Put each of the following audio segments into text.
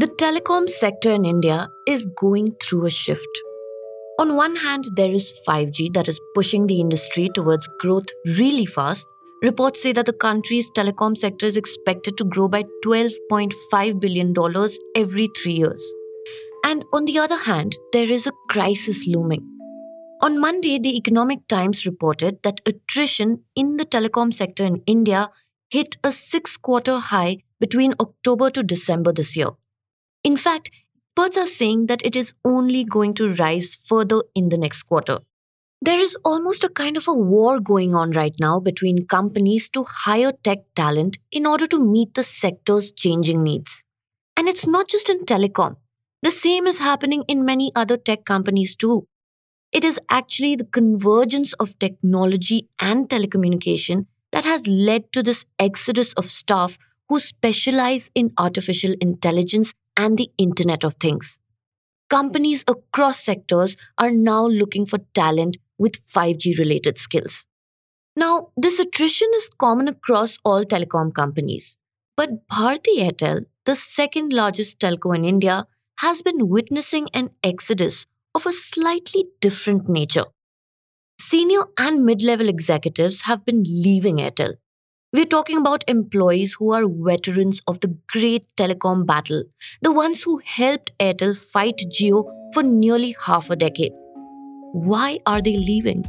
The telecom sector in India is going through a shift. On one hand, there is 5G that is pushing the industry towards growth really fast. Reports say that the country's telecom sector is expected to grow by $12.5 billion every three years. And on the other hand, there is a crisis looming. On Monday, the Economic Times reported that attrition in the telecom sector in India hit a six quarter high between October to December this year. In fact, experts are saying that it is only going to rise further in the next quarter. There is almost a kind of a war going on right now between companies to hire tech talent in order to meet the sector's changing needs. And it's not just in telecom. The same is happening in many other tech companies too. It is actually the convergence of technology and telecommunication that has led to this exodus of staff who specialize in artificial intelligence and the Internet of Things. Companies across sectors are now looking for talent with 5G related skills. Now, this attrition is common across all telecom companies, but Bharti Airtel, the second largest telco in India, has been witnessing an exodus of a slightly different nature. Senior and mid level executives have been leaving Airtel we're talking about employees who are veterans of the great telecom battle, the ones who helped Airtel fight Jio for nearly half a decade. Why are they leaving?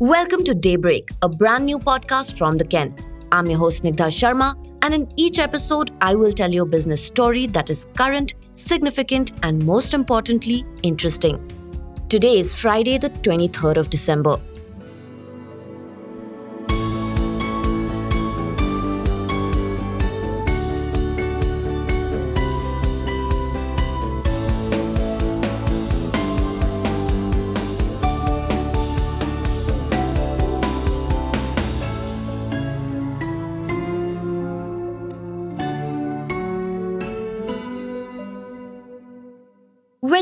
Welcome to Daybreak, a brand new podcast from The Ken. I'm your host, Snigdha Sharma, and in each episode, I will tell you a business story that is current, significant, and most importantly, interesting. Today is Friday, the 23rd of December.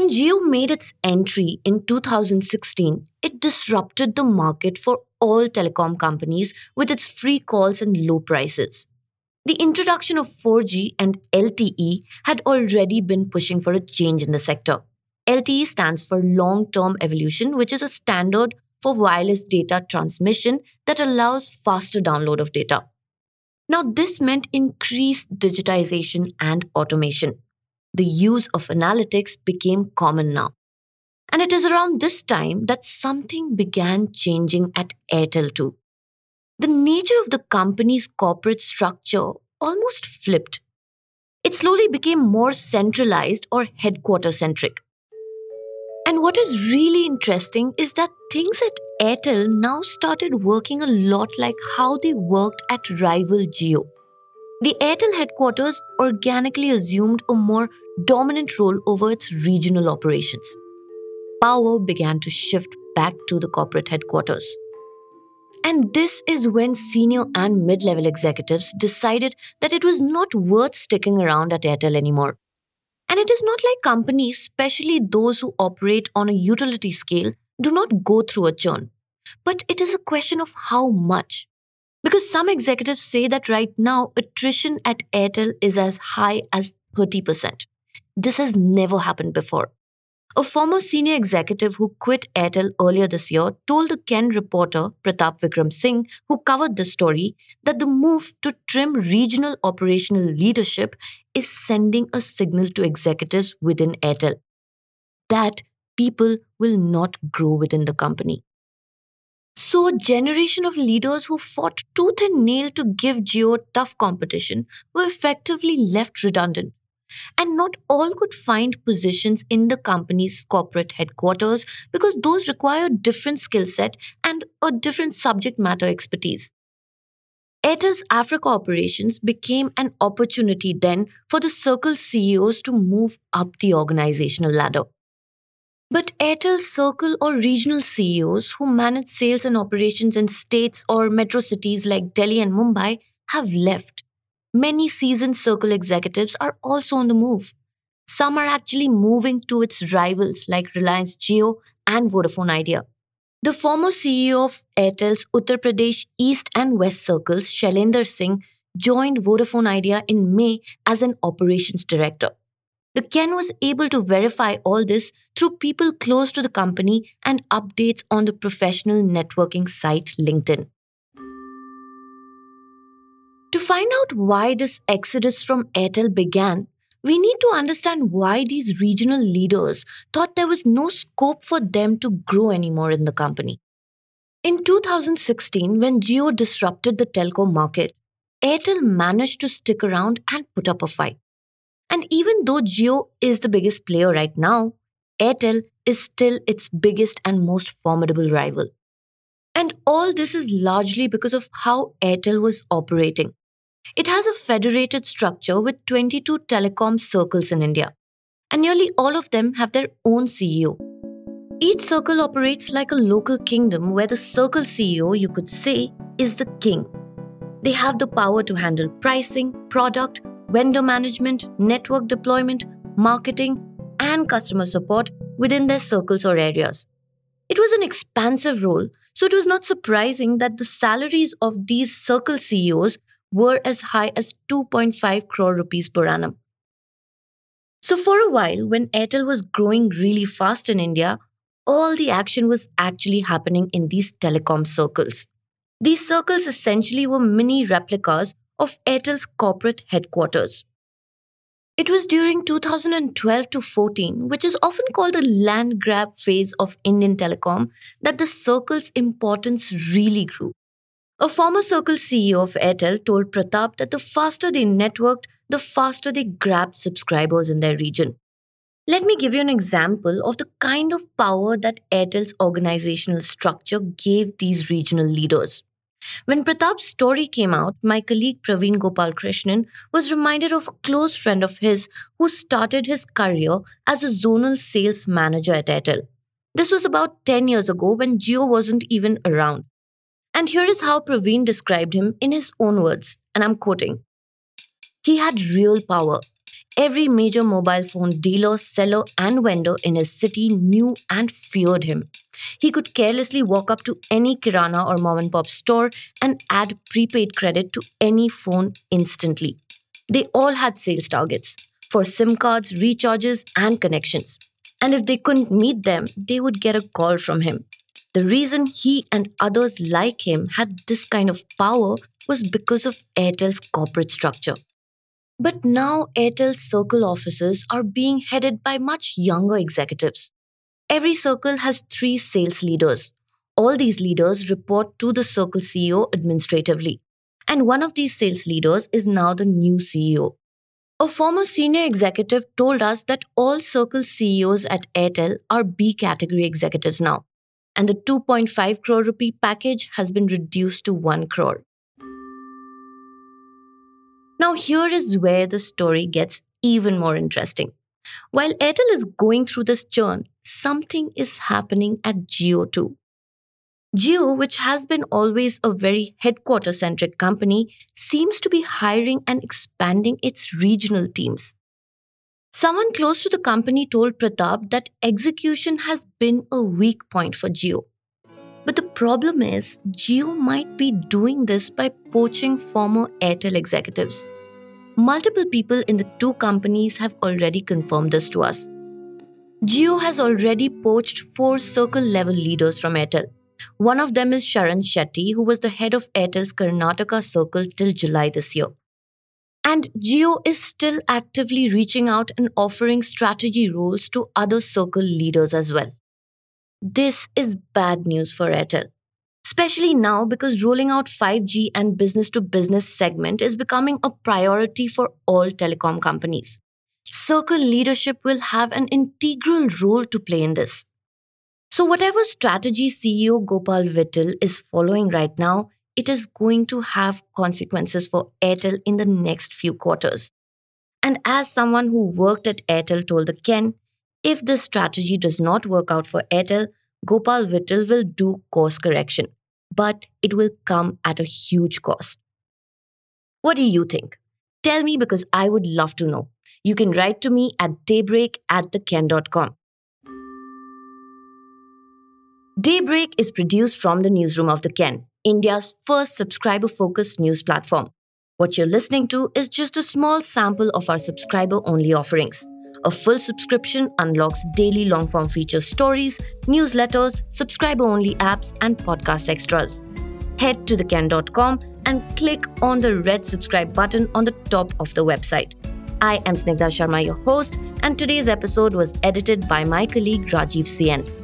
When Jio made its entry in 2016, it disrupted the market for all telecom companies with its free calls and low prices. The introduction of 4G and LTE had already been pushing for a change in the sector. LTE stands for Long Term Evolution, which is a standard for wireless data transmission that allows faster download of data. Now, this meant increased digitization and automation the use of analytics became common now. And it is around this time that something began changing at Airtel too. The nature of the company's corporate structure almost flipped. It slowly became more centralized or headquarter centric. And what is really interesting is that things at Airtel now started working a lot like how they worked at rival Jio. The Airtel headquarters organically assumed a more dominant role over its regional operations. Power began to shift back to the corporate headquarters. And this is when senior and mid level executives decided that it was not worth sticking around at Airtel anymore. And it is not like companies, especially those who operate on a utility scale, do not go through a churn. But it is a question of how much. Because some executives say that right now, attrition at Airtel is as high as 30%. This has never happened before. A former senior executive who quit Airtel earlier this year told the Ken reporter Pratap Vikram Singh, who covered the story, that the move to trim regional operational leadership is sending a signal to executives within Airtel that people will not grow within the company. So, a generation of leaders who fought tooth and nail to give Jio tough competition were effectively left redundant. And not all could find positions in the company's corporate headquarters because those require different skill set and a different subject matter expertise. Airtel's Africa operations became an opportunity then for the Circle CEOs to move up the organizational ladder. But Airtel Circle or regional CEOs who manage sales and operations in states or metro cities like Delhi and Mumbai have left. Many seasoned Circle executives are also on the move. Some are actually moving to its rivals like Reliance Jio and Vodafone Idea. The former CEO of Airtel's Uttar Pradesh East and West Circles, Shailender Singh, joined Vodafone Idea in May as an operations director. The Ken was able to verify all this through people close to the company and updates on the professional networking site LinkedIn. To find out why this exodus from Airtel began, we need to understand why these regional leaders thought there was no scope for them to grow anymore in the company. In 2016, when Jio disrupted the telco market, Airtel managed to stick around and put up a fight. And even though Jio is the biggest player right now, Airtel is still its biggest and most formidable rival. And all this is largely because of how Airtel was operating. It has a federated structure with 22 telecom circles in India, and nearly all of them have their own CEO. Each circle operates like a local kingdom where the circle CEO, you could say, is the king. They have the power to handle pricing, product, vendor management, network deployment, marketing, and customer support within their circles or areas. It was an expansive role, so it was not surprising that the salaries of these circle CEOs were as high as 2.5 crore rupees per annum. So, for a while, when Airtel was growing really fast in India, all the action was actually happening in these telecom circles. These circles essentially were mini replicas of Airtel's corporate headquarters. It was during 2012 to 14, which is often called the land grab phase of Indian telecom, that the circle's importance really grew. A former Circle CEO of Airtel told Pratap that the faster they networked, the faster they grabbed subscribers in their region. Let me give you an example of the kind of power that Airtel's organizational structure gave these regional leaders. When Pratap's story came out, my colleague Praveen Gopalkrishnan was reminded of a close friend of his who started his career as a zonal sales manager at Airtel. This was about 10 years ago when Jio wasn't even around. And here is how Praveen described him in his own words, and I'm quoting He had real power. Every major mobile phone dealer, seller, and vendor in his city knew and feared him. He could carelessly walk up to any Kirana or mom and pop store and add prepaid credit to any phone instantly. They all had sales targets for SIM cards, recharges, and connections. And if they couldn't meet them, they would get a call from him. The reason he and others like him had this kind of power was because of Airtel's corporate structure. But now Airtel's circle offices are being headed by much younger executives. Every circle has three sales leaders. All these leaders report to the circle CEO administratively. And one of these sales leaders is now the new CEO. A former senior executive told us that all circle CEOs at Airtel are B category executives now and the 2.5 crore rupee package has been reduced to 1 crore. Now, here is where the story gets even more interesting. While Airtel is going through this churn, something is happening at Jio too. Jio, which has been always a very headquarter centric company, seems to be hiring and expanding its regional teams. Someone close to the company told Pratap that execution has been a weak point for Jio. But the problem is, Jio might be doing this by poaching former Airtel executives. Multiple people in the two companies have already confirmed this to us. Jio has already poached four circle level leaders from Airtel. One of them is Sharan Shetty, who was the head of Airtel's Karnataka circle till July this year. And Jio is still actively reaching out and offering strategy roles to other circle leaders as well. This is bad news for Airtel, especially now because rolling out 5G and business to business segment is becoming a priority for all telecom companies. Circle leadership will have an integral role to play in this. So, whatever strategy CEO Gopal Vittal is following right now it is going to have consequences for Airtel in the next few quarters. And as someone who worked at Airtel told the Ken, if this strategy does not work out for Airtel, Gopal Vittal will do course correction, but it will come at a huge cost. What do you think? Tell me because I would love to know. You can write to me at daybreak at theken.com. Daybreak is produced from the newsroom of the Ken India's first subscriber focused news platform. What you're listening to is just a small sample of our subscriber only offerings. A full subscription unlocks daily long form feature stories, newsletters, subscriber only apps, and podcast extras. Head to theken.com and click on the red subscribe button on the top of the website. I am Snigdha Sharma, your host, and today's episode was edited by my colleague Rajiv Cien.